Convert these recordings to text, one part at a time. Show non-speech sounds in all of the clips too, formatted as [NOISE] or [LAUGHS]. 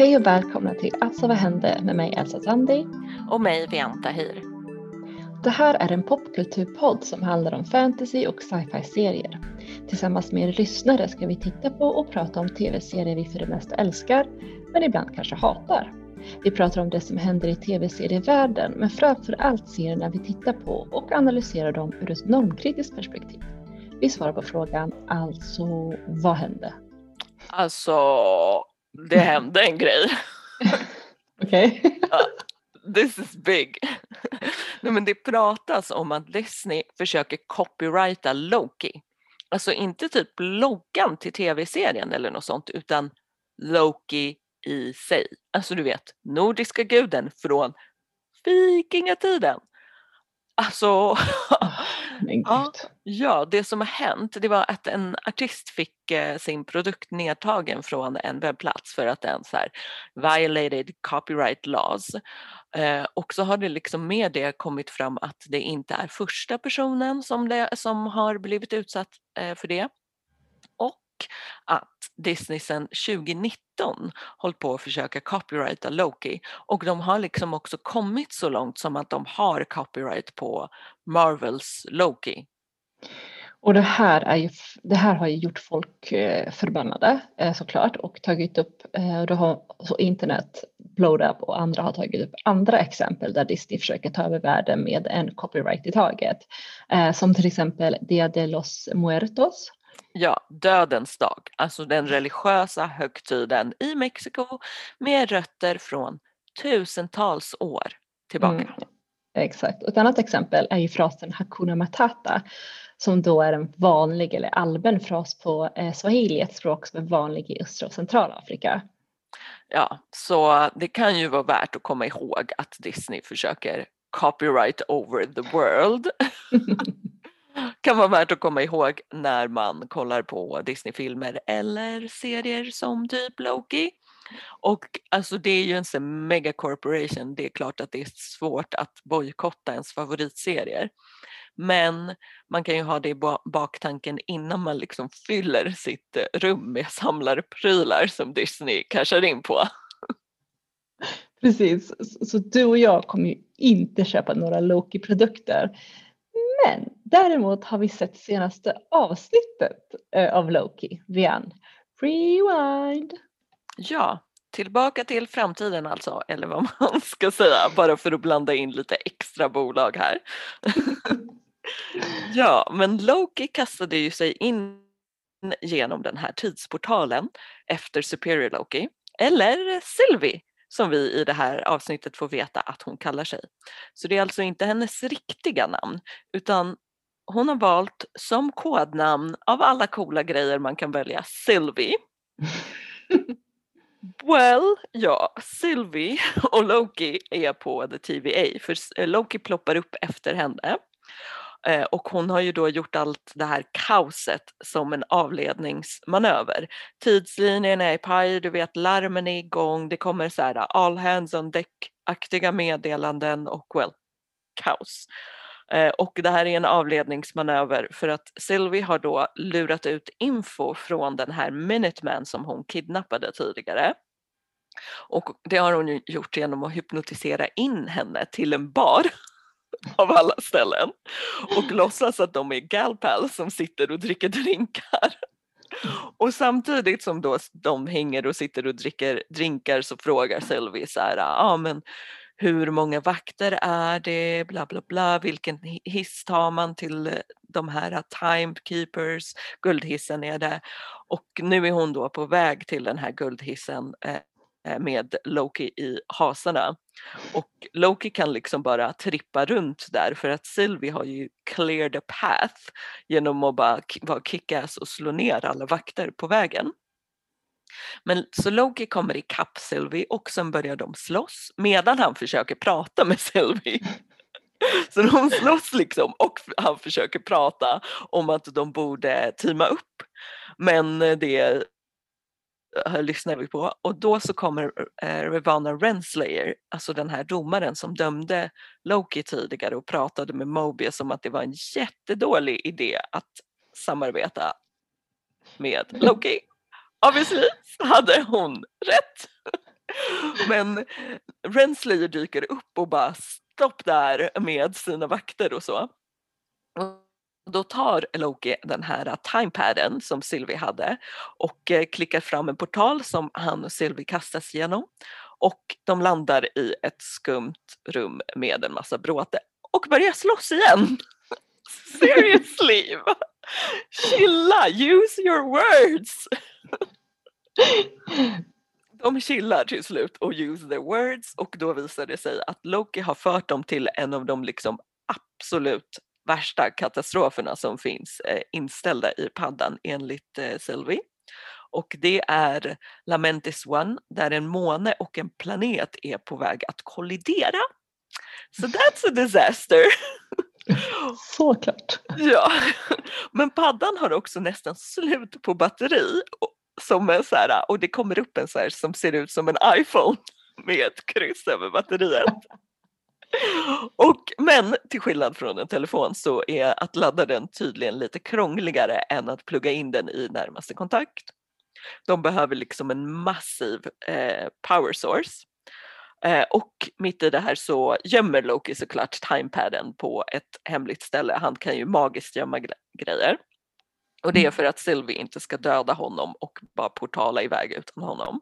Hej och välkomna till Alltså vad hände med mig Elsa Sandi. Och mig Vianta Hir. Det här är en popkulturpodd som handlar om fantasy och sci-fi serier. Tillsammans med er lyssnare ska vi titta på och prata om tv-serier vi för det mesta älskar, men ibland kanske hatar. Vi pratar om det som händer i tv-serievärlden, men framför allt serierna vi tittar på och analyserar dem ur ett normkritiskt perspektiv. Vi svarar på frågan, alltså vad hände? Alltså, det hände en grej. [LAUGHS] Okej. Okay. This is big. Nej, men det pratas om att Disney försöker copyrighta Loki. Alltså inte typ loggan till tv-serien eller något sånt utan Loki i sig. Alltså du vet, nordiska guden från vikingatiden. Alltså, [LAUGHS] ja, ja, det som har hänt det var att en artist fick eh, sin produkt nedtagen från en webbplats för att den så här violated copyright laws. Eh, och så har det liksom med det kommit fram att det inte är första personen som, det, som har blivit utsatt eh, för det. Att Disney sedan 2019 hållit på att försöka copyrighta Loki och de har liksom också kommit så långt som att de har copyright på Marvels Loki. Och det här, är ju, det här har ju gjort folk eh, förbannade eh, såklart och tagit upp, eh, då har så internet Blowdup och andra har tagit upp andra exempel där Disney försöker ta över världen med en copyright i taget. Som till exempel Dia de los Muertos Ja, dödens dag, alltså den religiösa högtiden i Mexiko med rötter från tusentals år tillbaka. Mm, exakt, ett annat exempel är ju frasen Hakuna Matata som då är en vanlig eller allmän fras på eh, swahili, ett språk som är vanligt i östra och centralafrika. Ja, så det kan ju vara värt att komma ihåg att Disney försöker copyright over the world. [LAUGHS] [LAUGHS] kan vara värt att komma ihåg när man kollar på Disney-filmer eller serier som typ Loki. Och alltså det är ju en sån mega corporation, det är klart att det är svårt att bojkotta ens favoritserier. Men man kan ju ha det i baktanken innan man liksom fyller sitt eh, rum med samlarprylar som Disney cashar in på. Precis, så du och jag kommer ju inte köpa några Loki-produkter. Men däremot har vi sett senaste avsnittet eh, av Loki, Vian. Rewind! Ja, tillbaka till framtiden alltså, eller vad man [LAUGHS] ska säga, bara för att blanda in lite extra bolag här. [LAUGHS] ja, men Loki kastade ju sig in genom den här tidsportalen efter Superior Loki, eller Sylvie som vi i det här avsnittet får veta att hon kallar sig. Så det är alltså inte hennes riktiga namn utan hon har valt som kodnamn av alla coola grejer man kan välja Sylvie. Well, ja, Sylvie och Loki är på The TVA för Loki ploppar upp efter henne Eh, och hon har ju då gjort allt det här kaoset som en avledningsmanöver. Tidslinjen är i paj, du vet larmen är igång, det kommer så här ah, all hands on deck-aktiga meddelanden och well, kaos. Eh, och det här är en avledningsmanöver för att Sylvie har då lurat ut info från den här Minuteman som hon kidnappade tidigare. Och det har hon gjort genom att hypnotisera in henne till en bar [LAUGHS] av alla ställen och låtsas att de är galpals som sitter och dricker drinkar. Och samtidigt som då de hänger och sitter och dricker drinkar så frågar Sylvie så här, ja ah, men hur många vakter är det, bla bla bla, vilken hiss tar man till de här timekeepers, guldhissen är det. Och nu är hon då på väg till den här guldhissen Eh, Eh, med Loki i hasarna. Och Loki kan liksom bara trippa runt där för att Sylvie har ju cleared a path genom att bara vara kickass och slå ner alla vakter på vägen. Men så Loki kommer ikapp Sylvie och sen börjar de slåss medan han försöker prata med Sylvie. [LAUGHS] Så de slåss liksom och han försöker prata om att de borde teama upp. Men eh, det lyssnar vi på och då så kommer eh, Ravana Renslayer, alltså den här domaren som dömde Loki tidigare och pratade med Mobius om att det var en jättedålig idé att samarbeta med Loki. Obviously hade hon rätt. Men Renslayer dyker upp och bara stopp där med sina vakter och så. Då tar Loki den här timepaden som Sylvie hade och eh, klickar fram en portal som han och Sylvie kastas igenom och de landar i ett skumt rum med en massa bråte och börjar slåss igen. [LAUGHS] Seriously! Chilla, use your words! De chillar till slut och use their words och då visar det sig att Loki har fört dem till en av de liksom absolut värsta katastroferna som finns eh, inställda i paddan enligt eh, Sylvie. Och det är Lamentis One där en måne och en planet är på väg att kollidera. Så so that's a disaster. [LAUGHS] Såklart. [LAUGHS] Ja, men paddan har också nästan slut på batteri som en så här, och det kommer upp en så här som ser ut som en iPhone [LAUGHS] med ett kryss över batteriet. Och, men till skillnad från en telefon så är att ladda den tydligen lite krångligare än att plugga in den i närmaste kontakt. De behöver liksom en massiv eh, power source. Eh, och mitt i det här så gömmer Loki såklart timepaden på ett hemligt ställe. Han kan ju magiskt gömma grejer. Och det är mm. för att Sylvie inte ska döda honom och bara portala iväg utan honom.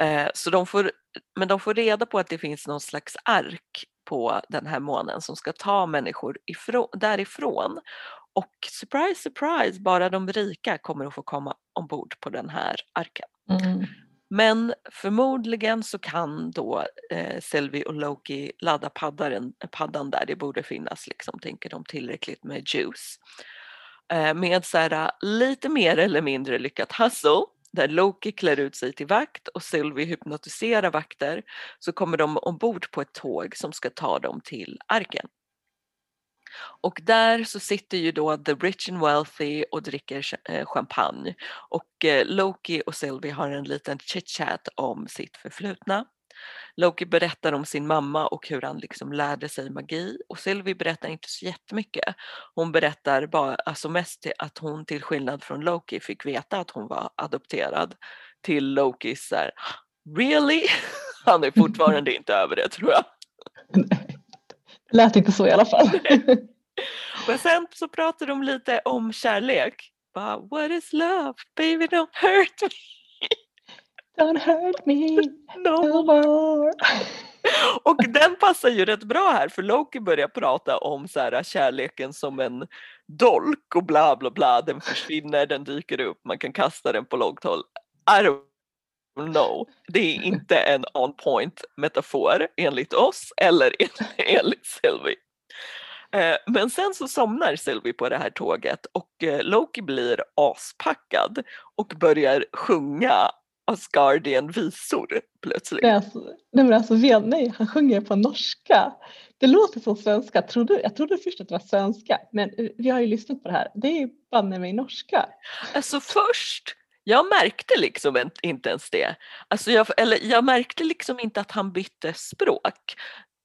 Eh, så de får, men de får reda på att det finns någon slags ark på den här månen som ska ta människor ifrån, därifrån. Och surprise, surprise, bara de rika kommer att få komma ombord på den här arken. Mm. Men förmodligen så kan då eh, Sylvie och Loki ladda paddaren, paddan där det borde finnas, liksom, tänker de, tillräckligt med juice. Eh, med så här, lite mer eller mindre lyckat hustle där Loki klär ut sig till vakt och Sylvie hypnotiserar vakter så kommer de ombord på ett tåg som ska ta dem till arken. Och där så sitter ju då the rich and wealthy och dricker eh, champagne och eh, Loki och Sylvie har en liten chitchat om sitt förflutna. Loki berättar om sin mamma och hur han liksom lärde sig magi och Sylvie berättar inte så jättemycket. Hon berättar bara, alltså mest att hon till skillnad från Loki fick veta att hon var adopterad till Lokis så här, really? [LAUGHS] Han är fortfarande [LAUGHS] inte över det tror jag. [LAUGHS] Det lät inte så i alla fall. Men sen så pratar de lite om kärlek. Bara, What is love? Baby don't hurt me. Don't hurt me [LAUGHS] no more. [LAUGHS] Och den passar ju rätt bra här för Loki börjar prata om så här, kärleken som en dolk och bla bla bla. Den försvinner, den dyker upp, man kan kasta den på långt håll. I don't know. Det är inte en on point metafor enligt oss eller [LAUGHS] enligt Sylvie. Eh, men sen så somnar Sylvie på det här tåget och eh, Loki blir aspackad och börjar sjunga Asgardian-visor plötsligt. Nej, alltså, nej, men alltså, nej, han sjunger på norska. Det låter som svenska. Trodde, jag trodde först att det var svenska, men vi har ju lyssnat på det här. Det är banne mig norska. Alltså först, jag märkte liksom inte ens det. Alltså jag, eller jag märkte liksom inte att han bytte språk.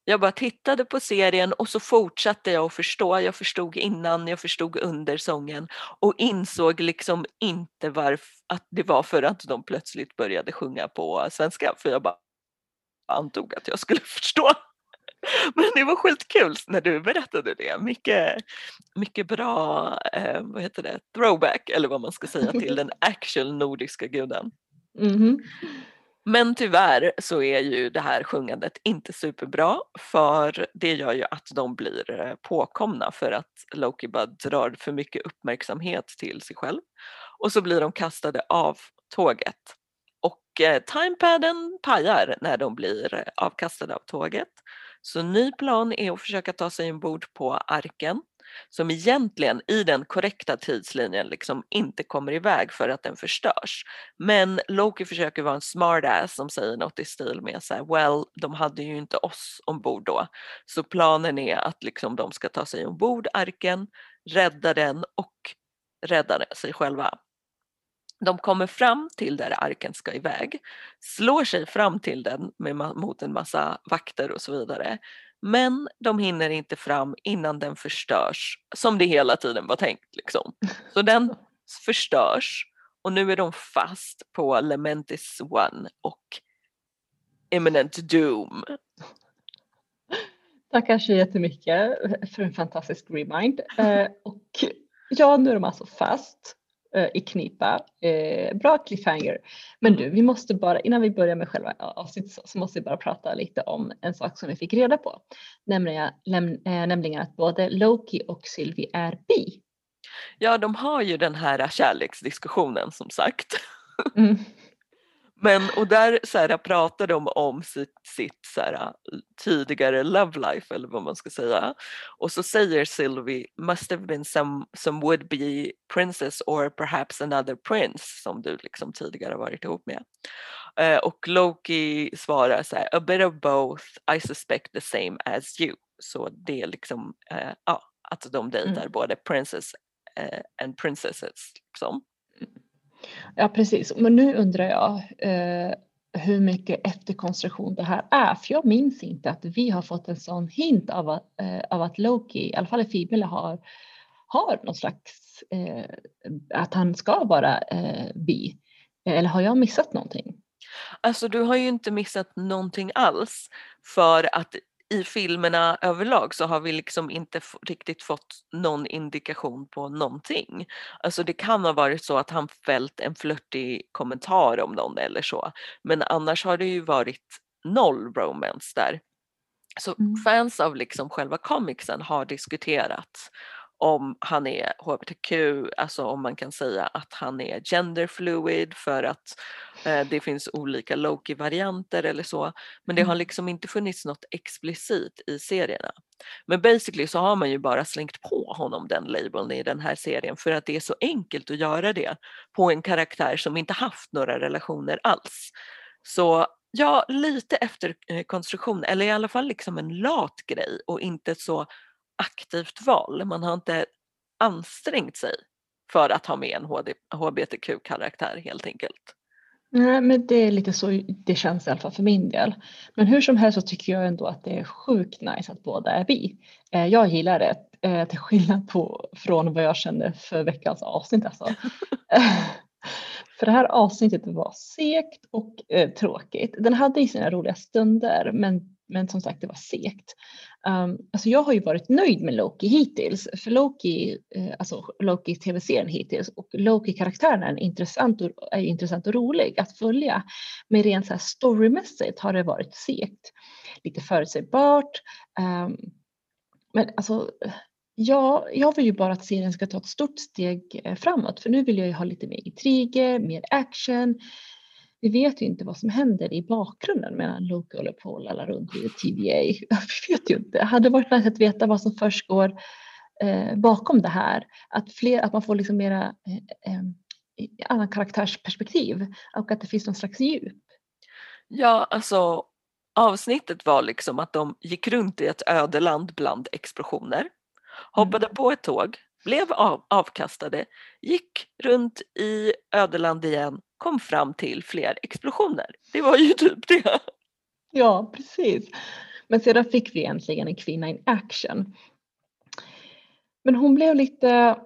Jag bara tittade på serien och så fortsatte jag att förstå. Jag förstod innan, jag förstod under sången och insåg liksom inte varför, att det var för att de plötsligt började sjunga på svenska för jag bara antog att jag skulle [LAUGHS] förstå. Men det var skitkul när du berättade det. Mycket, mycket bra eh, vad heter det? throwback eller vad man ska säga till den [LAUGHS] actual nordiska guden. Mm -hmm. Men tyvärr så är ju det här sjungandet inte superbra för det gör ju att de blir eh, påkomna för att Loki bara drar för mycket uppmärksamhet till sig själv. Och så blir de kastade av tåget. Och eh, timepaden pajar när de blir eh, avkastade av tåget. Så ny plan är att försöka ta sig ombord på arken som egentligen i den korrekta tidslinjen liksom inte kommer iväg för att den förstörs. Men Loki försöker vara en smartass som säger något i stil med så här, well, de hade ju inte oss ombord då. Så planen är att liksom de ska ta sig ombord arken, rädda den och rädda sig själva. De kommer fram till där arken ska iväg, slår sig fram till den med, mot en massa vakter och så vidare. Men de hinner inte fram innan den förstörs, som det hela tiden var tänkt. Liksom. Så den [LAUGHS] förstörs och nu är de fast på Lementis One och imminent doom. Tackar så jättemycket för en fantastisk remind. Eh, och ja, nu är de alltså fast i knipa. Eh, bra cliffhanger. Men du, vi måste bara, innan vi börjar med själva avsnittet så, så måste vi bara prata lite om en sak som vi fick reda på. Nämligen, läm, eh, nämligen att både Loki och Sylvie är bi. Ja, de har ju den här kärleksdiskussionen som sagt. Mm. Men och där så här, pratar de om sitt, sitt så här, tidigare love life eller vad man ska säga. Och så säger Sylvie must have been some, some would be princess or perhaps another prince som du liksom tidigare varit ihop med. Uh, och Loki svarar så här, a bit of both, I suspect the same as you. Så det är liksom, uh, ja, att de dejtar mm. både princess uh, and princesses. Liksom. Ja precis, men nu undrar jag eh, hur mycket efterkonstruktion det här är. För jag minns inte att vi har fått en sån hint av att, eh, av att Loki, i alla fall i Fibula, har, har någon slags, eh, att han ska vara eh, bi. Eller har jag missat någonting? Alltså du har ju inte missat någonting alls för att i filmerna överlag så har vi liksom inte riktigt fått någon indikation på någonting. Alltså det kan ha varit så att han fällt en flörtig kommentar om någon eller så. Men annars har det ju varit noll romance där. Så mm. fans av liksom själva comicsen har diskuterat om han är hbtq, alltså om man kan säga att han är genderfluid för att eh, det finns olika Loki-varianter eller så. Men det har mm. liksom inte funnits något explicit i serierna. Men basically så har man ju bara slängt på honom den labeln i den här serien för att det är så enkelt att göra det på en karaktär som inte haft några relationer alls. Så ja, lite efter eh, konstruktion eller i alla fall liksom en lat grej och inte så aktivt val. Man har inte ansträngt sig för att ha med en hbtq-karaktär helt enkelt. Nej, men det är lite så det känns i alla fall för min del. Men hur som helst så tycker jag ändå att det är sjukt nice att båda är vi. Eh, jag gillar det eh, till skillnad på, från vad jag kände för veckans avsnitt alltså. [LAUGHS] för det här avsnittet var segt och eh, tråkigt. Den hade i sina roliga stunder men men som sagt det var segt. Um, alltså jag har ju varit nöjd med Loki hittills, för Loki, eh, alltså Loki tv-serien hittills och Loki-karaktären är intressant, och, är intressant och rolig att följa. Men rent så här storymässigt har det varit segt, lite förutsägbart. Um, men alltså Ja, jag vill ju bara att serien ska ta ett stort steg eh, framåt för nu vill jag ju ha lite mer intriger, mer action, vi vet ju inte vad som händer i bakgrunden Loki håller på att lalla runt vid TVA. [LAUGHS] Vi vet ju inte. Det hade varit nice att veta vad som försiggår eh, bakom det här. Att, fler, att man får liksom mera eh, eh, annan karaktärsperspektiv och att det finns någon slags djup. Ja, alltså avsnittet var liksom att de gick runt i ett ödeland bland explosioner, hoppade mm. på ett tåg, blev av, avkastade, gick runt i ödeland igen kom fram till fler explosioner. Det var ju typ det. Ja, precis. Men sedan fick vi äntligen en kvinna in action. Men hon blev lite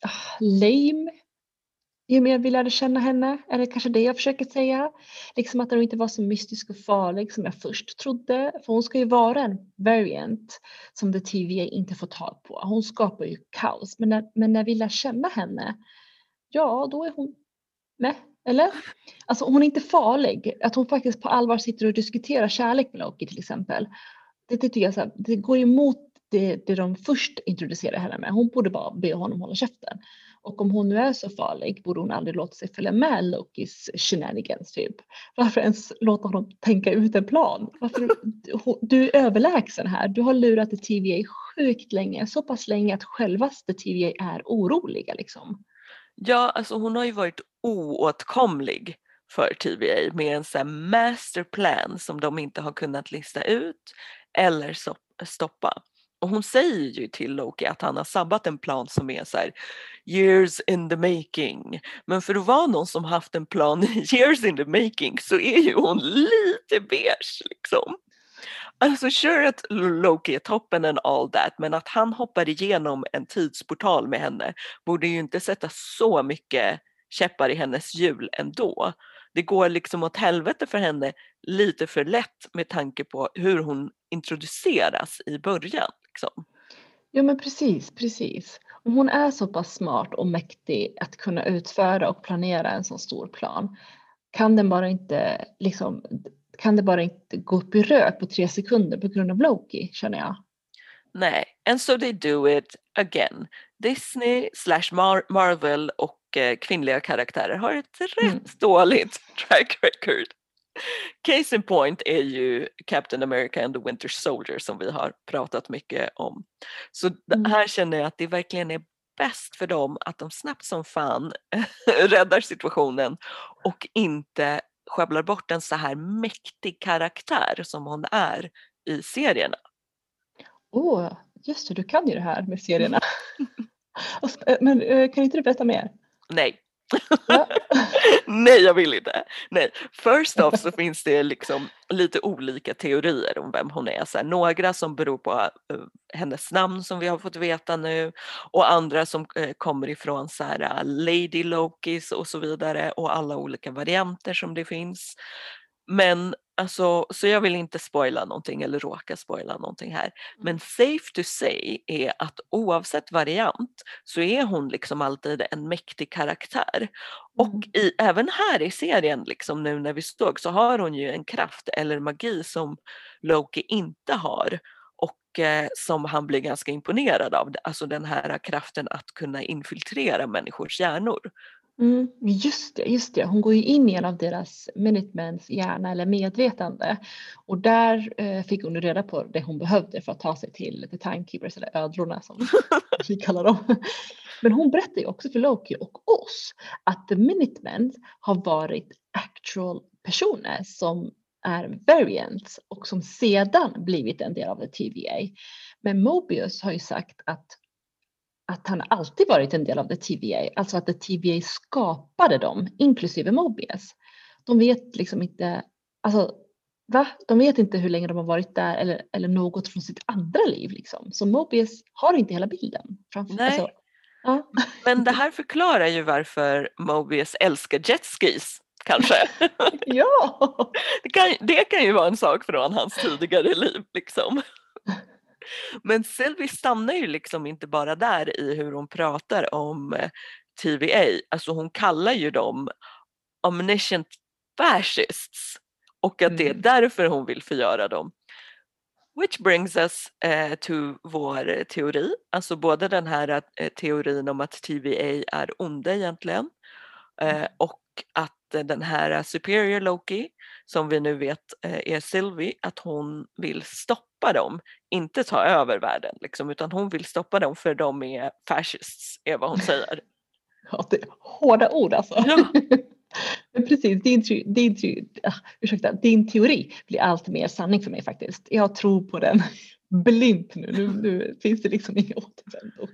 ah, lame ju mer vi lärde känna henne. Är det kanske det jag försöker säga? Liksom att hon inte var så mystisk och farlig som jag först trodde. För hon ska ju vara en variant som the TVA inte får tag på. Hon skapar ju kaos. Men när, men när vi lär känna henne, ja då är hon Nej, eller? Alltså hon är inte farlig. Att hon faktiskt på allvar sitter och diskuterar kärlek med Loki till exempel. Det, det tycker jag så här, det går emot det, det de först introducerade henne med. Hon borde bara be honom hålla käften. Och om hon nu är så farlig borde hon aldrig låta sig följa med Lokis shenanigans typ. Varför ens låta honom tänka ut en plan? Varför, du [LAUGHS] är överlägsen här. Du har lurat The TVA sjukt länge, så pass länge att självaste TVA är oroliga liksom. Ja, alltså hon har ju varit oåtkomlig för TVA med en sån masterplan som de inte har kunnat lista ut eller stoppa. Och hon säger ju till Loki att han har sabbat en plan som är så här, years in the making. Men för att vara någon som haft en plan [LAUGHS] years in the making så är ju hon lite beige liksom. Alltså sure att Loki är toppen and all that men att han hoppar igenom en tidsportal med henne borde ju inte sätta så mycket käppar i hennes hjul ändå. det går liksom åt helvete för henne lite för lätt med tanke på hur hon introduceras i början. Liksom. Ja men precis, precis. Om hon är så pass smart och mäktig att kunna utföra och planera en så stor plan kan den bara inte liksom kan det bara inte gå upp i rök på tre sekunder på grund av Loki känner jag. Nej, and so they do it again. Disney slash Mar Marvel och eh, kvinnliga karaktärer har ett rätt mm. dåligt [LAUGHS] track record. Case in point är ju Captain America and the Winter Soldier som vi har pratat mycket om. Så mm. här känner jag att det verkligen är bäst för dem att de snabbt som fan [LAUGHS] räddar situationen och inte sjabblar bort en så här mäktig karaktär som hon är i serierna. Åh, oh, just det, du kan ju det här med serierna. [LAUGHS] Eh, men eh, kan inte du berätta mer? Nej. [LAUGHS] Nej, jag vill inte. Nej. First off så finns det liksom lite olika teorier om vem hon är. Så här, några som beror på uh, hennes namn som vi har fått veta nu och andra som uh, kommer ifrån så här, uh, Lady Lokis och så vidare och alla olika varianter som det finns. Men alltså, så jag vill inte spoila någonting eller råka spoila någonting här. Mm. Men safe to say är att oavsett variant så är hon liksom alltid en mäktig karaktär. Och mm. i, även här i serien, liksom nu när vi såg, så har hon ju en kraft eller magi som Loki inte har och eh, som han blir ganska imponerad av. Alltså den här kraften att kunna infiltrera människors hjärnor. Mm, just det, just det. Hon går ju in i en av deras Minutemens hjärna eller medvetande och där eh, fick hon reda på det hon behövde för att ta sig till The Timekeepers eller ödlorna som [LAUGHS] vi kallar dem. Men hon berättar ju också för Loki och oss att The Minutemen har varit actual personer som är variants och som sedan blivit en del av The TVA. Men Mobius har ju sagt att att han alltid varit en del av The TVA, alltså att The TVA skapade dem, inklusive Mobius. De vet liksom inte, alltså va? De vet inte hur länge de har varit där eller, eller något från sitt andra liv liksom. Så Mobius har inte hela bilden. Framför, Nej. Alltså, ja. Men det här förklarar ju varför Mobius älskar jetskis kanske. [LAUGHS] ja! Det kan, det kan ju vara en sak från hans tidigare liv liksom. Men Sylvie stannar ju liksom inte bara där i hur hon pratar om eh, TVA, alltså hon kallar ju dem omniscient fascists och att det är mm. därför hon vill förgöra dem. Which brings us eh, to vår teori, alltså både den här eh, teorin om att TVA är onda egentligen eh, mm. och att den här Superior Loki som vi nu vet eh, är Sylvie, att hon vill stoppa dem, inte ta över världen liksom, utan hon vill stoppa dem för de är fascists, är vad hon säger. [LAUGHS] Ja, det är hårda ord alltså. Ja. [LAUGHS] Men precis, din, din, uh, ursäkta, din teori blir allt mer sanning för mig faktiskt. Jag tror på den blint nu. Nu, nu finns det liksom inga återvändo.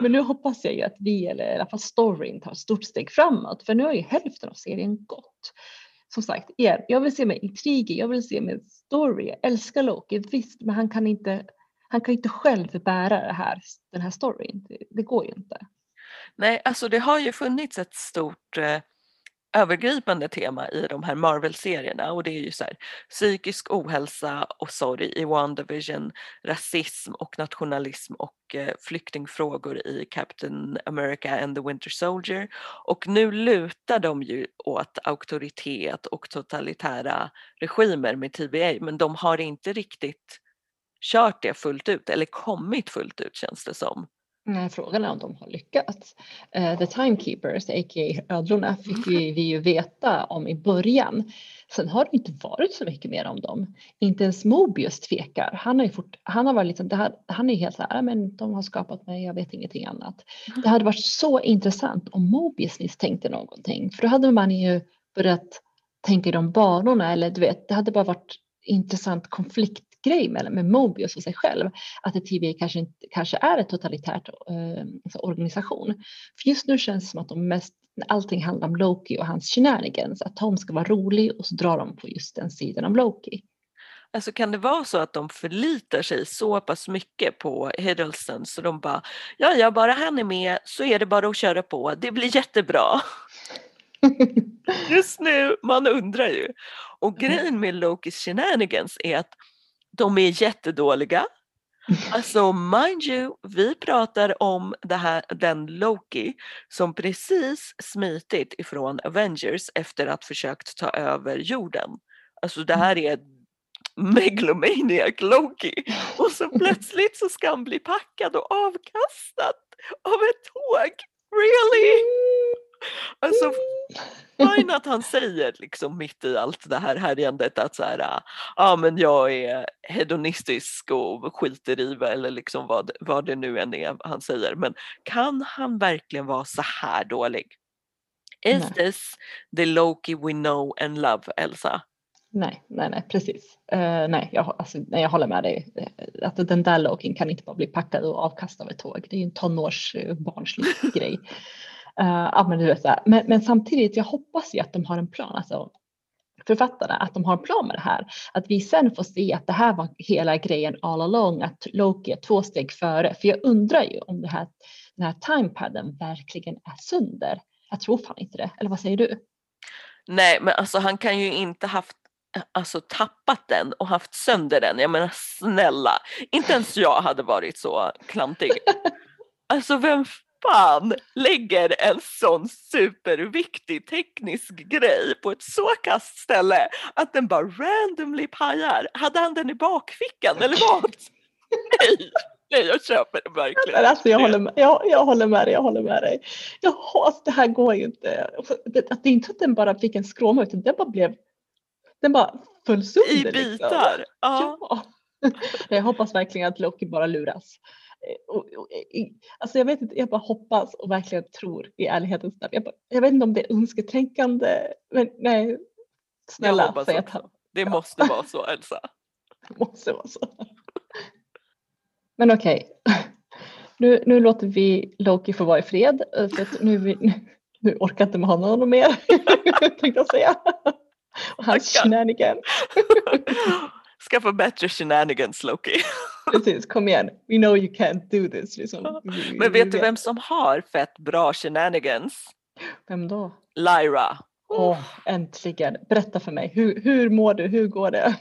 Men nu hoppas jag ju att vi, eller i alla fall storyn, tar ett stort steg framåt. För nu har ju hälften av serien gått. Som sagt, igen, jag vill se mer intriger, jag vill se mer story. Jag älskar Loki, visst, men han kan inte, han kan inte själv bära det här, den här storyn. Det, det går ju inte. Nej, alltså det har ju funnits ett stort eh, övergripande tema i de här Marvel-serierna och det är ju så här, psykisk ohälsa och sorg i WandaVision, rasism och nationalism och eh, flyktingfrågor i Captain America and the Winter Soldier och nu lutar de ju åt auktoritet och totalitära regimer med TBA men de har inte riktigt kört det fullt ut eller kommit fullt ut känns det som. Frågan är om de har lyckats. Uh, The Timekeepers, a.k.a. ödlorna, fick vi, vi ju veta om i början. Sen har det inte varit så mycket mer om dem. Inte ens Mobius tvekar. Han, har ju fort, han, har varit liksom, här, han är helt så här, men de har skapat mig, jag vet ingenting annat. Det hade varit så intressant om Mobius misstänkte någonting, för då hade man ju börjat tänka i de banorna, eller du vet, det hade bara varit intressant konflikt grej med, med Mobius och sig själv, att ett TVA kanske, inte, kanske är en totalitärt eh, alltså organisation. För just nu känns det som att de mest, allting handlar om Loki och hans shenanigans, att Tom ska vara rolig och så drar de på just den sidan av Loki. Alltså kan det vara så att de förlitar sig så pass mycket på Hiddleston så de bara, ja ja bara han är med så är det bara att köra på, det blir jättebra. [LAUGHS] Just nu, man undrar ju. Och grejen med Lokis shenanigans är att de är jättedåliga. [LAUGHS] Alltså mind you, vi pratar om det här, den Loki som precis smitit ifrån Avengers efter att försökt ta över jorden. Alltså det här är megalomaniac Loki [LAUGHS] och så plötsligt så ska han bli packad och avkastad av ett tåg. Really? Alltså fine att han säger liksom mitt i allt det här härjandet att så här, ja ah, men jag är hedonistisk och skiter i eller liksom vad, vad det nu än är han säger. Men kan han verkligen vara så här dålig? Is nej. this the Loki we know and love, Elsa? Nej, nej, nej, precis. Uh, nej, jag, alltså, nej, jag håller med dig. Att den där Lokin kan inte bara bli packad och avkastad av ett tåg. Det är ju en tonårsbarnslig grej. [LAUGHS] Uh, men, du vet, så men, men, samtidigt, jag hoppas ju att de har en plan, alltså författarna, att de har en plan med det här. Att vi sen får se att det här var hela grejen all along, att Loki är två steg före. För jag undrar ju om det här, den här timepaden verkligen är sönder. Jag tror fan inte det, eller vad säger du? Nej, men alltså han kan ju inte haft alltså tappat den och haft sönder den. Jag menar snälla, inte ens jag hade varit så klantig. [LAUGHS] Alltså vem fan lägger en sån superviktig teknisk grej på ett så kast ställe att den bara randomly pajar? Hade han den i bakfickan eller vad? [LAUGHS] Nej! Nej, jag köper det verkligen. Alltså, jag, håller med, jag, jag håller med dig, jag håller med dig. Jag, alltså, det här går ju inte. Det, det är inte att den bara fick en skråma utan den bara blev, den bara föll sönder. I liksom. bitar? Liksom. Ja. [LAUGHS] Jag hoppas verkligen att Loki bara luras. Eh, alltså jag vet inte, jag bara hoppas och verkligen tror i ärlighetens namn. Jag, jag vet inte om det är önsketänkande, men nej. Snälla, jag säg att han, Det måste vara så Elsa. [LAUGHS] Det måste vara så. Men okej, okay. [LAUGHS] nu, nu låter vi Loki få vara i fred. Eh, för nu, vi, nu orkar inte med honom mer, tänkte jag säga. Och hans shenanigans. Skaffa bättre shenanigans Loki. Precis, kom igen. We know you can't do this. Liksom. Men vet du vem som har fett bra shenanigans? Vem då? Lyra. Åh, oh, äntligen. Berätta för mig. Hur, hur mår du? Hur går det?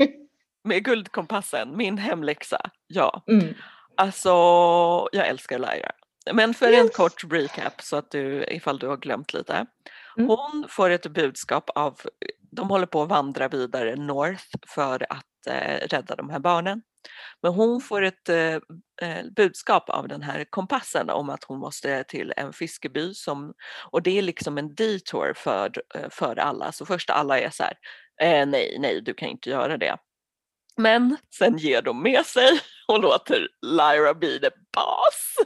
[LAUGHS] Med guldkompassen, min hemläxa. Ja. Mm. Alltså, jag älskar Lyra. Men för yes. en kort recap så att du, ifall du har glömt lite. Mm. Hon får ett budskap av, de håller på att vandra vidare north för att eh, rädda de här barnen. Men hon får ett eh, eh, budskap av den här kompassen om att hon måste till en fiskeby som, och det är liksom en detour för, eh, för alla. Så först alla är så här, eh, nej, nej, du kan inte göra det. Men sen ger de med sig och låter Lyra bli det bas.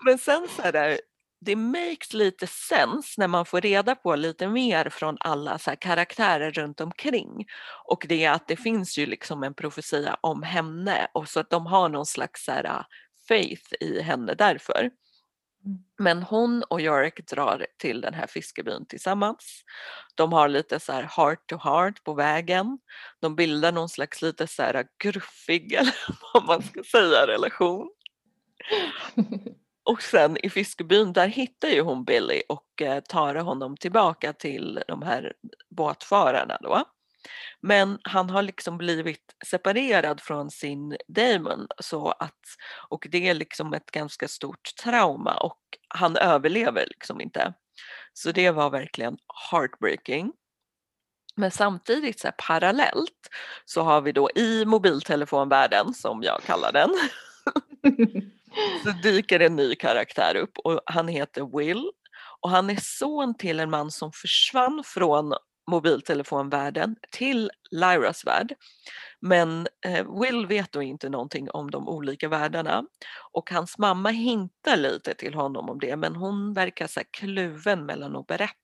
[LAUGHS] Men sen så är det makes lite sens när man får reda på lite mer från alla så karaktärer runt omkring. Och det är att det finns ju liksom en profetia om henne och så att de har någon slags så här, äh, faith i henne därför. Mm. Men hon och Yorick drar till den här fiskebyn tillsammans. De har lite så här heart to heart på vägen. De bildar någon slags lite så här gruffig, [LAUGHS] eller vad man ska säga, relation. [LAUGHS] Och sen i fiskebyn där hittar ju hon Billy och eh, tar honom tillbaka till de här båtfararna då. Men han har liksom blivit separerad från sin Damon så att, och det är liksom ett ganska stort trauma och han överlever liksom inte. Så det var verkligen heartbreaking. Men samtidigt så parallellt så har vi då i mobiltelefonvärlden som jag kallar den [LAUGHS] mm så dyker en ny karaktär upp och han heter Will och han är son till en man som försvann från mobiltelefonvärlden till Lyras värld. Men eh, Will vet då inte någonting om de olika världarna och hans mamma hintar lite till honom om det men hon verkar så kluven mellan att berätta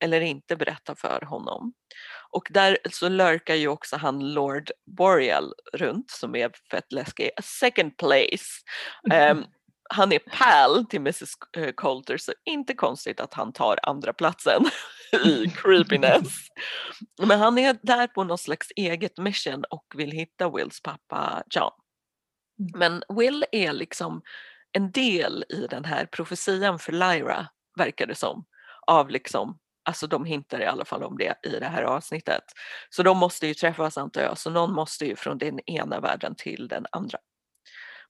eller inte berätta för honom. Och där så lurkar ju också han Lord Boreal runt som är fett läskig. Second place. Um, han är pal till Mrs eh, Coulter så inte konstigt att han tar andra platsen [LAUGHS] i creepiness. Men han är där på något slags eget mission och vill hitta Wills pappa John. Mm. Men Will är liksom en del i den här profetian för Lyra verkar det som av liksom Alltså de hintar i alla fall om det i det här avsnittet. Så de måste ju träffas antar jag, så någon måste ju från den ena världen till den andra.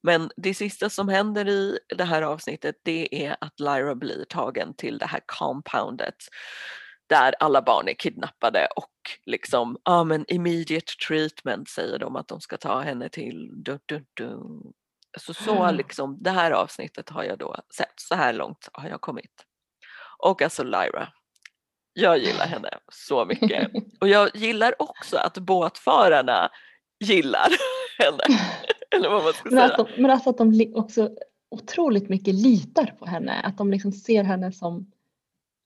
Men det sista som händer i det här avsnittet det är att Lyra blir tagen till det här compoundet där alla barn är kidnappade och liksom, ja ah, men immediate treatment säger de att de ska ta henne till. Du, du, du. Så, så mm. liksom, det här avsnittet har jag då sett, så här långt har jag kommit. Och alltså Lyra, jag gillar henne så mycket. Och jag gillar också att båtförarna gillar [LAUGHS] henne. Eller vad man ska men säga. Att de, men alltså att de också otroligt mycket litar på henne. Att de liksom ser henne som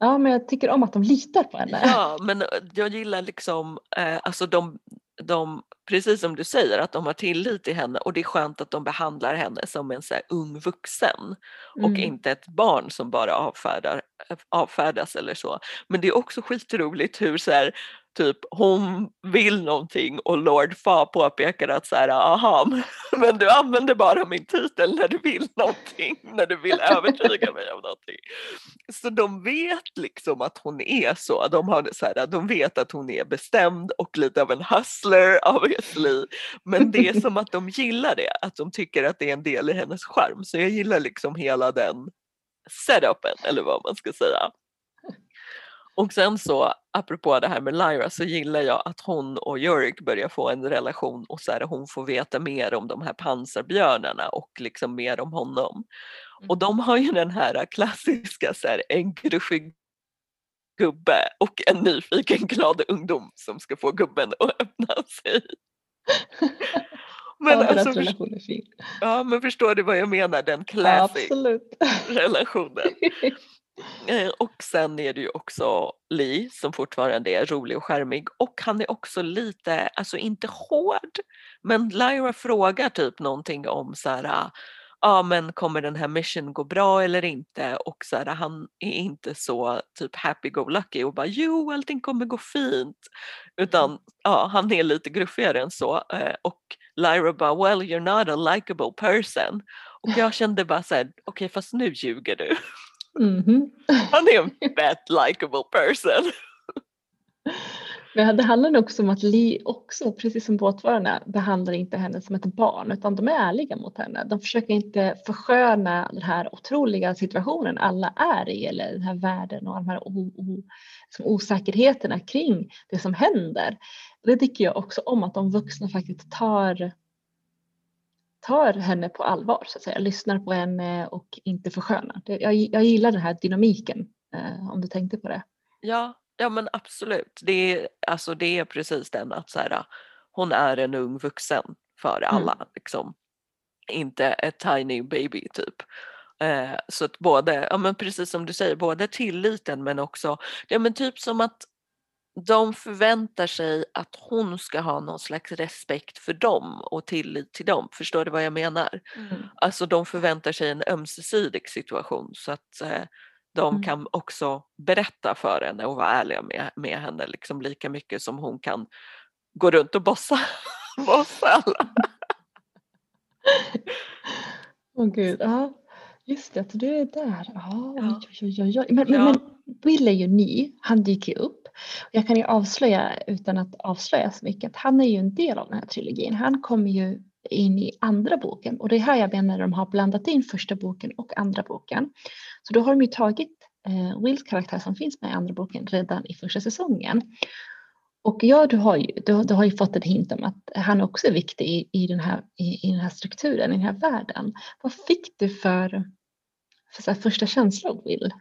Ja, men jag tycker om att de litar på henne. Ja, men jag gillar liksom, eh, alltså de, de, precis som du säger, att de har tillit till henne och det är skönt att de behandlar henne som en så ung vuxen och mm. inte ett barn som bara avfärdar, avfärdas eller så. Men det är också skitroligt hur så här, typ hon vill någonting och Lord Fa påpekar att så här, aha, [LAUGHS] men du använder bara min titel när du vill någonting, när du vill övertyga mig om någonting. Så de vet liksom att hon är så, de, har så här, de vet att hon är bestämd och lite av en hustler [LAUGHS] obviously, men det är som att de gillar det, att de tycker att det är en del i hennes charm. Så jag gillar liksom hela den setupen, eller vad man ska säga. Och sen så, apropå det här med Lyra, så gillar jag att hon och Jörg börjar få en relation och så här, hon får veta mer om de här pansarbjörnarna och liksom mer om honom. Och mm. de har ju den här klassiska så här, en gruffig gubbe och en nyfiken glad ungdom som ska få gubben att öppna sig. Men ja, alltså, relation är fin. Ja men förstår du vad jag menar, den classic ja, relationen. [LAUGHS] Eh, och sen är det ju också Lee som fortfarande är rolig och skärmig och han är också lite, alltså inte hård, men Lyra frågar typ någonting om så här, ah, ja men kommer den här mission gå bra eller inte? Och så här, han är inte så typ happy-go-lucky och bara jo allting kommer gå fint. Utan ja han är lite gruffigare än så eh, och Lyra bara well you're not a likable person. Och jag kände bara så här okej okay, fast nu ljuger du. Mm -hmm. Han är en fett likable person. [LAUGHS] Men det handlar också om att Li också, precis som båtförarna, behandlar inte henne som ett barn utan de är ärliga mot henne. De försöker inte försköna den här otroliga situationen alla är i eller den här världen och de här osäkerheterna kring det som händer. Det tycker jag också om att de vuxna faktiskt tar tar henne på allvar, så att säga. lyssnar på henne och inte förskönar. Jag, jag gillar den här dynamiken, eh, om du tänkte på det. Ja, ja men absolut. Det är, alltså, det är precis den att så här, hon är en ung vuxen för mm. alla. Mm. Liksom. Inte ett tiny baby typ. Eh, så att både, ja men precis som du säger, både tilliten men också, ja men typ som att de förväntar sig att hon ska ha någon slags respekt för dem och tillit till dem. Förstår du vad jag menar? Mm. Alltså de förväntar sig en ömsesidig situation så att eh, de mm. kan också berätta för henne och vara ärliga med, med henne liksom lika mycket som hon kan gå runt och bossa, [LAUGHS] bossa alla. Åh oh, gud, ja. Just det, att du är där. Oh, ja. oj, oj, oj. Men, ja. men, men Will är ju ny, han dyker upp. Jag kan ju avslöja utan att avslöja så mycket att han är ju en del av den här trilogin. Han kommer ju in i andra boken och det är här jag menar när de har blandat in första boken och andra boken. Så då har de ju tagit eh, Wills karaktär som finns med i andra boken redan i första säsongen. Och ja, du har ju, du, du har ju fått en hint om att han också är viktig i, i, den här, i, i den här strukturen, i den här världen. Vad fick du för, för så första känsla av Will?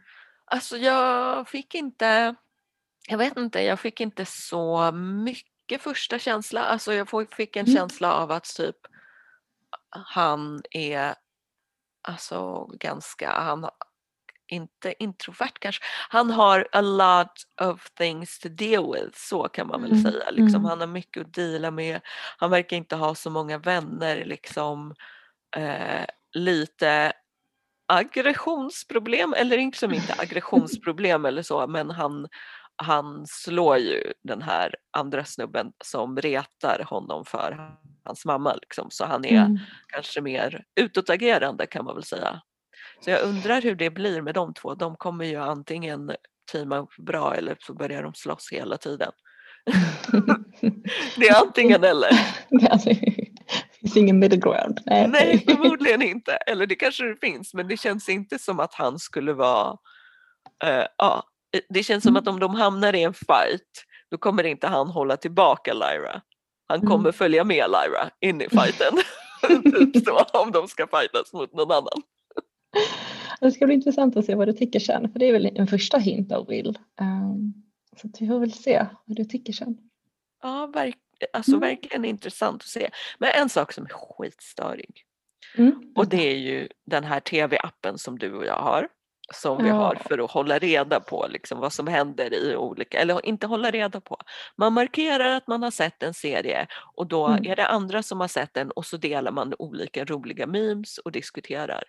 Alltså jag fick inte jag vet inte, jag fick inte så mycket första känsla. Alltså jag fick en mm. känsla av att typ han är alltså ganska, han inte introvert kanske, han har a lot of things to deal with, så kan man väl mm. säga. Liksom, mm. Han har mycket att dela med, han verkar inte ha så många vänner, liksom eh, lite aggressionsproblem, eller inte som inte [LAUGHS] aggressionsproblem eller så, men han han slår ju den här andra snubben som retar honom för hans mamma. Liksom. Så han är mm. kanske mer utåtagerande kan man väl säga. Så jag undrar hur det blir med de två. De kommer ju antingen teama upp bra eller så börjar de slåss hela tiden. det är antingen eller. [LAUGHS] det finns ingen middle ground. Nej. Nej, förmodligen inte. Eller det kanske det finns men det känns inte som att han skulle vara uh, ja, det känns som att mm. om de hamnar i en fight då kommer inte han hålla tillbaka Lyra. Han kommer mm. följa med Lyra in i [LAUGHS] fighten. [LAUGHS] typ så, om de ska fightas mot någon annan. Det ska bli intressant att se vad du tycker sen, för det är väl en första hint av Will. Um, så vi får väl se vad du tycker sen. Ja, verk, alltså mm. verkligen intressant att se. Men en sak som är skitstörig. Mm. Och det är ju den här tv-appen som du och jag har som vi har för att hålla reda på liksom vad som händer i olika, eller inte hålla reda på. Man markerar att man har sett en serie och då mm. är det andra som har sett den och så delar man olika roliga memes och diskuterar.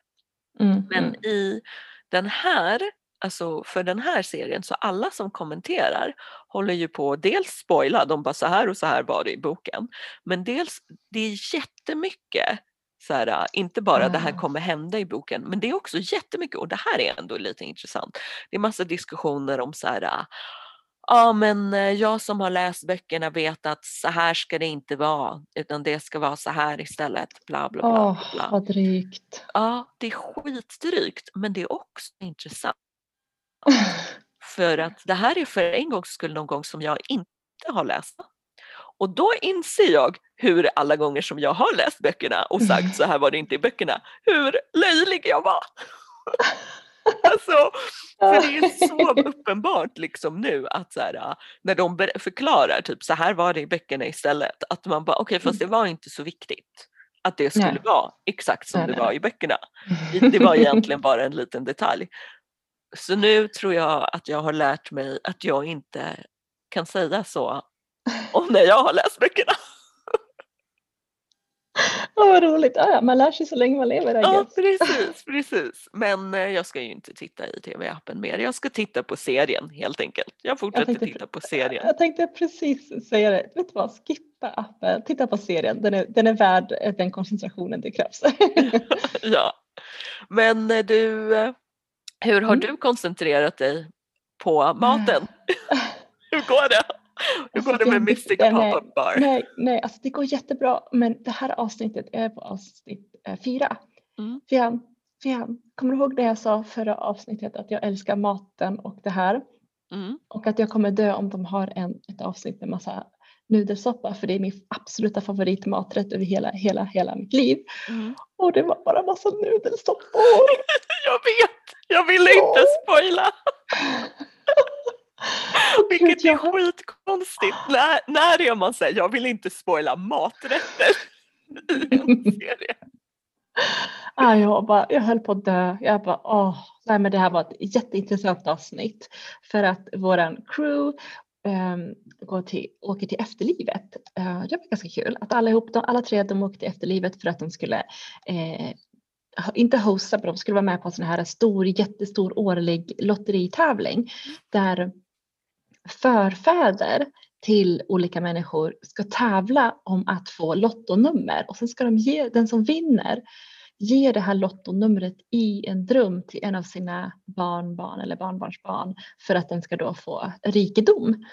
Mm. Men mm. i den här, alltså för den här serien så alla som kommenterar håller ju på dels spoila, de bara så här och så här var det i boken. Men dels, det är jättemycket så här, äh, inte bara ah. det här kommer hända i boken men det är också jättemycket och det här är ändå lite intressant. Det är massa diskussioner om så här äh, ja men äh, jag som har läst böckerna vet att så här ska det inte vara utan det ska vara så här istället. Bla bla bla. Åh, bla. vad drygt. Ja, det är skitdrygt men det är också intressant. [LAUGHS] för att det här är för en gångs skull någon gång som jag inte har läst. Och då inser jag hur alla gånger som jag har läst böckerna och sagt så här var det inte i böckerna, hur löjlig jag var. [LAUGHS] alltså, för det är så uppenbart liksom nu att så här, när de förklarar typ så här var det i böckerna istället, att man bara okej okay, fast det var inte så viktigt att det skulle nej. vara exakt som nej, det nej. var i böckerna. [LAUGHS] Det var egentligen bara en liten detalj. Så nu tror jag att jag har lärt mig att jag inte kan säga så om när jag har läst böckerna. Oh, vad roligt, ah, ja, man lär sig så länge man lever. Ja precis, precis. Men eh, jag ska ju inte titta i tv-appen mer. Jag ska titta på serien helt enkelt. Jag fortsätter jag titta på serien. Jag tänkte precis säga det. Vet du vad, skippa appen, titta på serien. Den är, den är värd eh, den koncentrationen det krävs. [LAUGHS] [LAUGHS] ja, men eh, du, hur har mm. du koncentrerat dig på maten? [LAUGHS] hur går det? Hur går det med Mystic Pop-Up Bar? Nej, nej alltså det går jättebra men det här avsnittet är på avsnitt eh, fyra. Mm. Fian, Fian, kommer du ihåg det jag sa förra avsnittet att jag älskar maten och det här? Mm. Och att jag kommer dö om de har en, ett avsnitt med massa nudelsoppa för det är min absoluta favoritmaträtt över hela, hela, hela mitt liv. Mm. Och det var bara massa nudelsoppor. [LAUGHS] jag vet, jag ville inte spoila. [LAUGHS] [LAUGHS] Vilket är skitkonstigt. När, när är man säger jag vill inte spoila maträtter i en serie? Ah, jag, bara, jag höll på att dö. Jag bara, åh, nej, men det här var ett jätteintressant avsnitt för att våran crew um, går till, åker till efterlivet. Uh, det var ganska kul att allihop, de, alla tre de åkte till efterlivet för att de skulle eh, inte hosta, men de skulle vara med på en sån här stor, jättestor årlig lotteritävling där förfäder till olika människor ska tävla om att få lottonummer och sen ska de ge den som vinner ge det här lottonumret i en dröm till en av sina barnbarn eller barnbarnsbarn för att den ska då få rikedom.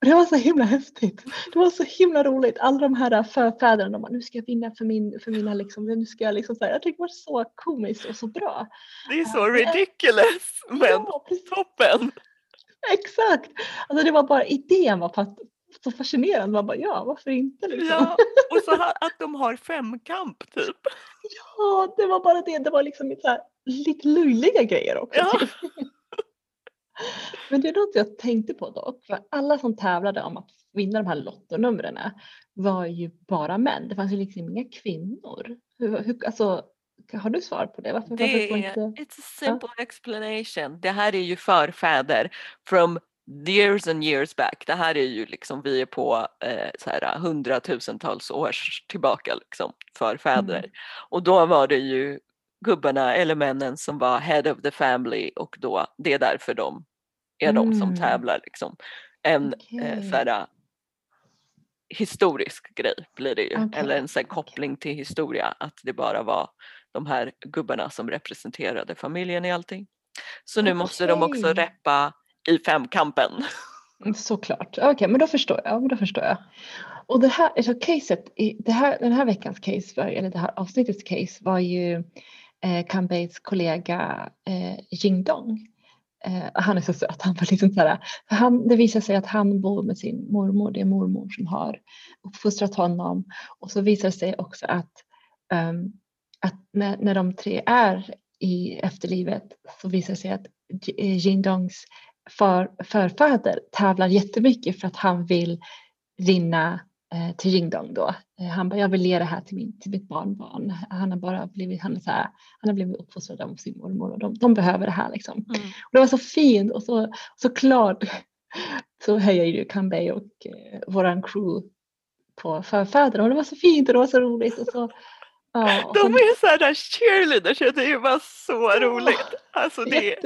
Och det var så himla häftigt. Det var så himla roligt. Alla de här förfäderna, de bara, nu ska jag vinna för, min, för mina liksom, nu ska jag liksom så här, jag tycker det var så komiskt och så bra. Det är så ridiculous men ja, toppen. [LAUGHS] Exakt! Alltså det var bara idén var så fascinerande. Man bara ja, varför inte liksom? Ja, och så här, att de har [LAUGHS] femkamp typ. Ja, det var bara det. Det var liksom så här, lite löjliga grejer också. Ja. Typ. [LAUGHS] Men det är något jag tänkte på dock, för alla som tävlade om att vinna de här lottonumren var ju bara män. Det fanns ju liksom inga kvinnor. Hur, hur, alltså, har du svar på det? Varför, det varför inte... It's a simple ja. explanation. Det här är ju förfäder from years and years back. Det här är ju liksom, vi är på eh, så här, hundratusentals års tillbaka liksom, förfäder. Mm. Och då var det ju gubbarna eller männen som var head of the family och då, det är därför de är mm. de som mm. tävlar. Liksom. En okay. eh, så här, historisk grej blir det ju, okay. eller en så här, koppling till historia, att det bara var de här gubbarna som representerade familjen i allting. Så nu okay. måste de också reppa i femkampen. Mm, Såklart. Okej, men då förstår jag. Då förstår jag. Och det här, alltså caset, det här, den här veckans case, var, eller det här avsnittets case var ju eh, Kanbeis kollega eh, Jing Dong. Eh, han är så söt. Han var liksom så här, han, det visar sig att han bor med sin mormor. Det är mormor som har uppfostrat honom. Och så visar det sig också att, ehm, att när, när de tre är i efterlivet så visar det sig att eh, Jing Dongs för, förfäder tävlar jättemycket för att han vill vinna eh, till Jingdong då. Eh, han bara, jag vill ge det här till, min, till mitt barnbarn. Han har bara blivit, han är så här, han har blivit uppfostrad av sin mormor och de, de behöver det här liksom. Och det var så fint och så, så klart så hejar ju Kanbei och eh, våran crew på förfäder och det var så fint och det var så roligt. Och så, ja, De är sådana cheerleaders, jag tycker det var så roligt. Alltså det,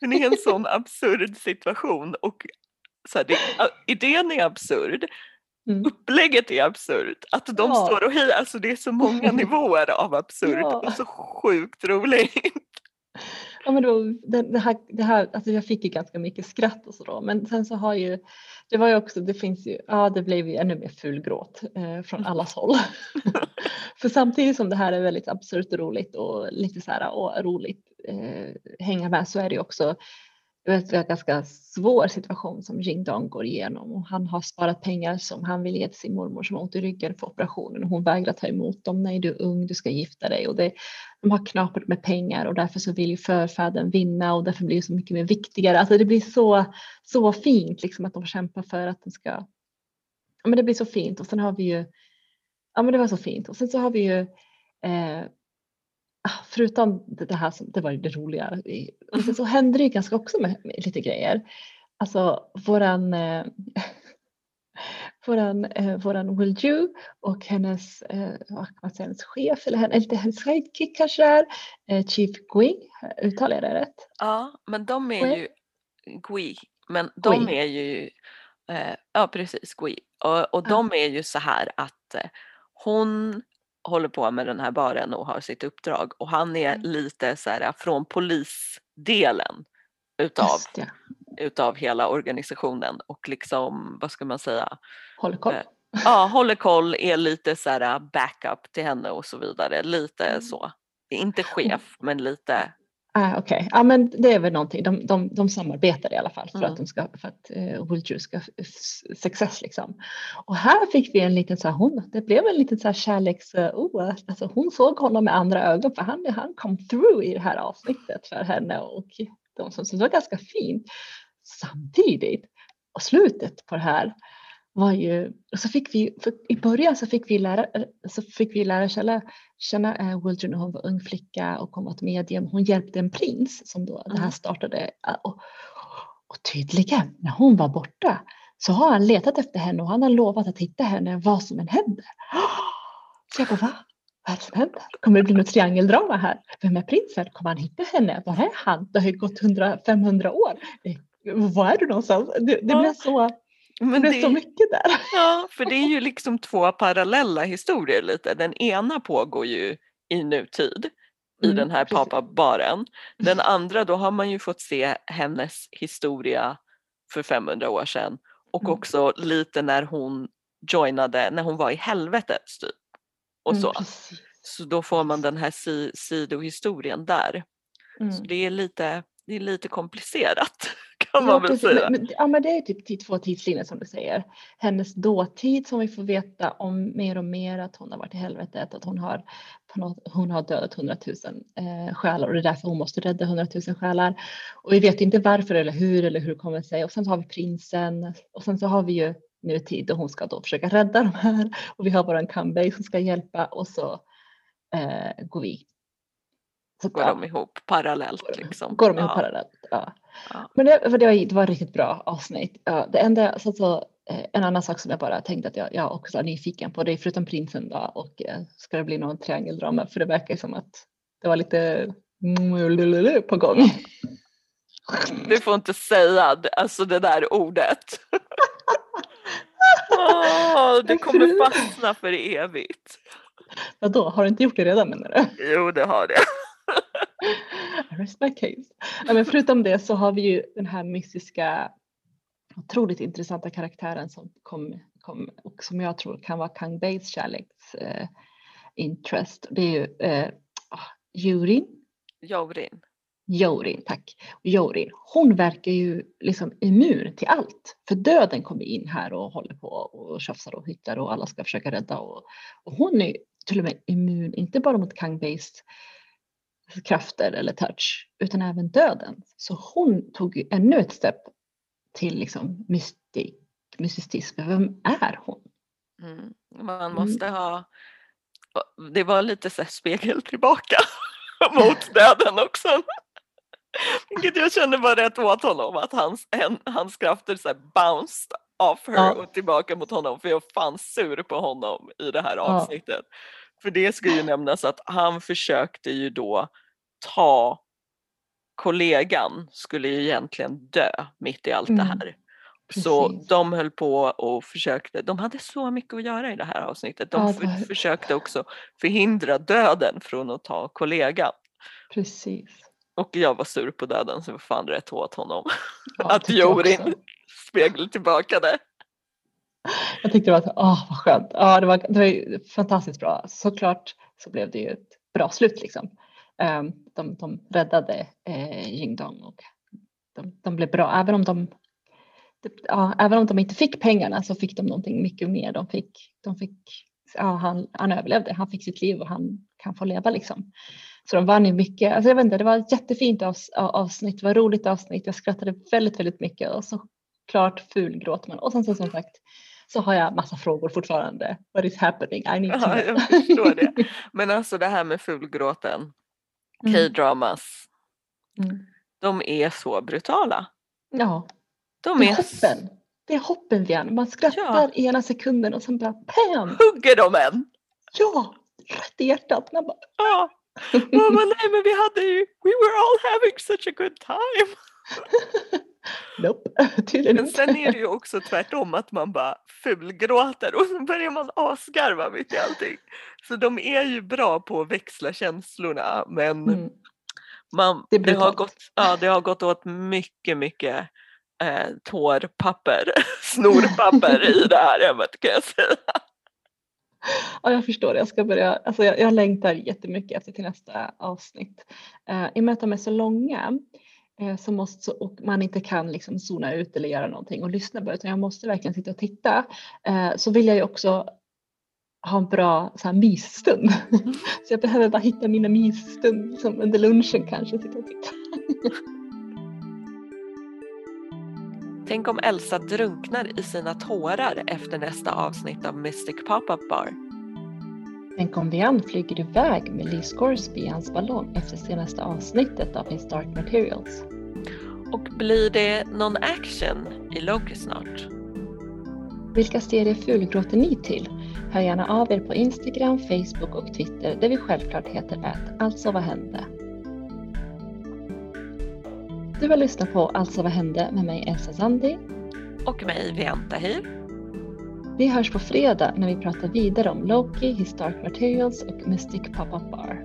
det är en sån absurd situation och så här, det, idén är absurd, Mm. upplägget är absurt, att de Ja. står och hejar, alltså det är så många [LAUGHS] nivåer av absurt Ja. och så sjukt roligt. Ja, men var, det, det, här, det här, alltså jag fick ju ganska mycket skratt och så då, men sen så har ju, det var ju också, det finns ju, ja det blev ju ännu mer fulgråt eh, från allas håll. [LAUGHS] För samtidigt som det här är väldigt absurt roligt och lite så här och roligt eh, hänga med så är det ju också vet, det är en ganska svår situation som Jing Dong går igenom och han har sparat pengar som han vill ge till sin mormor som har ont i ryggen för operationen och hon vägrar ta emot dem. Nej, du är ung, du ska gifta dig och det, de har knapert med pengar och därför så vill ju förfäden vinna och därför blir det så mycket mer viktigare. Alltså det blir så, så fint liksom att de kämpar för att de ska, ja men det blir så fint och sen har vi ju, ja men det var så fint och sen så har vi ju eh, förutom det här som det var det roliga, sen så hände det ju ganska också med, med lite grejer. Alltså våran eh, [LAUGHS] våran, eh, våran Will Ju och hennes, eh, vad kan man säga, hennes chef eller hen- eller inte hennes sidekick kanske det är, eh, Chief Gwing, uttalar jag det rätt? Ja, men de är Gui? ju Gui, men de Gui. är ju, eh, ja precis, Gui. Och, och de är ju så här att eh, hon håller på med den här baren och har sitt uppdrag och han är Mm. lite så här från polisdelen utav, utav hela organisationen och liksom, vad ska man säga, håller koll. Eh, ja, håller koll, är lite så här backup till henne och så vidare, lite Mm. så. Inte chef, [LAUGHS] men lite, Ah, Okej, ja men det är väl någonting. De, de, de samarbetar i alla fall för Mm. att de ska, för att uh, Wiltshire ska success liksom. Och här fick vi en liten så här, hon, det blev en liten så här kärleks, uh, oh, alltså hon såg honom med andra ögon för han, han kom through i det här avsnittet för henne och de som, så det var ganska fint. Samtidigt, och slutet på det här var ju, så fick vi, i början så fick vi lära, så fick vi lära känna, känna uh, Wildren när hon var ung flicka och var ett medium. Hon hjälpte en prins som då det här Mm. startade. eh, Och, och tydligen, när hon var borta så har han letat efter henne och han har lovat att hitta henne vad som än händer. [GASPS] Så jag bara, va? Vad är det som händer? Kommer det bli något triangeldrama här? Vem är prinsen? Kommer han hitta henne? Var är han? Det har ju gått 100, 500 år. Eh, Var är du någonstans? Det, det Ja, blev så, men det, så mycket där. [LAUGHS] Ja, för det är ju [LAUGHS] liksom två parallella historier lite. Den ena pågår ju i nutid i Mm, den här papabaren. Den [LAUGHS] andra, då har man ju fått se hennes historia för 500 år sedan och Mm. också lite när hon joinade, när hon var i helvetet typ. Och Mm, så. precis. Så då får man den här si, sidohistorien där. Så Mm. det är lite, det är lite komplicerat [LAUGHS] kan Ja, man väl precis. säga. Men, ja, men det är typ två tidslinjer som du säger. Hennes dåtid som vi får veta om mer och mer att hon har varit i helvetet, att hon har, något, hon har dödat hundratusen eh, själar och det är därför hon måste rädda hundratusen själar. Och vi vet inte varför eller hur eller hur det kommer sig. Och sen så har vi prinsen och sen så har vi ju nutid och hon ska då försöka rädda de här och vi har våran Kanbei som ska hjälpa och så eh, går vi. Så, Går ja. de ihop parallellt liksom. Går de ihop Ja. parallellt? Ja. Ja. Men det, för det, var, det var ett riktigt bra avsnitt. Ja, det enda, så, så, eh, en annan sak som jag bara tänkte att jag, jag också är nyfiken på, det är förutom prinsen då och eh, ska det bli någon triangeldrama? För det verkar som att det var lite på gång. Du får inte säga alltså det där ordet. [LAUGHS] Åh, det kommer fastna för evigt. Vadå, har du inte gjort det redan menar du? Jo, det har det. Rest my case. Men förutom det så har vi ju den här mystiska, otroligt intressanta karaktären som kom, kom och som jag tror kan vara Kang Bays kärleks eh, interest. Det är ju eh, Jurin. Jorin. Jorin, tack. Jorin, hon verkar ju liksom immun till allt. För döden kommer in här och håller på och tjafsar och hittar och alla ska försöka rädda. Och, och hon är till och med immun, inte bara mot Kang-based krafter eller touch, utan även döden. Så hon tog ännu ett steg till liksom mystik, mysticism. Vem är hon? Mm. Man måste mm. ha, det var lite så spegel tillbaka [LAUGHS] mot döden också. [LAUGHS] Vilket jag kände var rätt åt honom, att hans, en, hans krafter så bounced off her ja. och tillbaka mot honom för jag fanns sur på honom i det här avsnittet. Ja. För det ska ju nämnas att han försökte ju då ta kollegan skulle ju egentligen dö mitt i allt mm. det här. Precis. Så de höll på och försökte, de hade så mycket att göra i det här avsnittet. De ja, för, försökte också förhindra döden från att ta kollegan. Precis. Och jag var sur på döden så var fan rätt åt honom. Ja, att Jorin speglade tillbaka det. [LAUGHS] Jag tyckte det var, åh vad skönt. Ja, det, var, det var fantastiskt bra. Såklart så blev det ju ett bra slut liksom. Ehm, de, de räddade eh, Jingdong och de, de blev bra. Även om de ja, även om de inte fick pengarna så fick de någonting mycket mer. De fick, de fick, ja, han, han överlevde, han fick sitt liv och han kan få leva liksom. Så de vann ju mycket. Alltså jag vet inte, det var ett jättefint avsnitt, det var ett roligt avsnitt. Jag skrattade väldigt, väldigt mycket och så klart fulgråt man. Och sen så som sagt så har jag massa frågor fortfarande. What is happening? I need to know. Ja, jag förstår det. [LAUGHS] Men alltså det här med fulgråten, mm. K-dramas, mm. de är så brutala. Ja, de är, hoppen. Det är hoppen Vian. Man skrattar ja. ena sekunden och sen bara PAM! Hugger de en? Ja, rätt i hjärtat. Man bara, ja. Mamma, nej men vi hade ju, we were all having such a good time. [LAUGHS] nope, [LAUGHS] tydligen Men sen är det ju också tvärtom att man bara fulgråter och så börjar man asgarva mitt i allting. Så de är ju bra på att växla känslorna men mm. man, det, det, har gått, ja, det har gått åt mycket, mycket eh, tårpapper, [LAUGHS] snorpapper i det här hemmet kan jag säga. Ja, jag förstår det. Jag ska börja, alltså jag, jag längtar jättemycket efter till nästa avsnitt. Eh, I och med att de är så långa som så måste, och man inte kan liksom zona ut eller göra någonting och lyssna på utan jag måste verkligen sitta och titta. Eh, så vill jag ju också ha en bra så här, mysstund. [LAUGHS] så jag behöver bara hitta mina mysstund som under lunchen kanske sitta och titta. Tänk om Elsa drunknar i sina tårar efter nästa avsnitt av Mystic Pop-Up Bar. Tänk om Vian flyger iväg med Lee Scoresby i hans ballong efter senaste avsnittet av His Dark Materials. Och blir det någon action i Loki snart? Vilka serier fulgråter ni till? Hör gärna av er på Instagram, Facebook och Twitter där vi självklart heter ät alltså vad hände. Du har lyssnat på Alltså vad hände med mig Elsa Sandi. Och mig Vianta Hiv. Vi hörs på fredag när vi pratar vidare om Loki, His Dark Materials och Mystic Pop-Up Bar.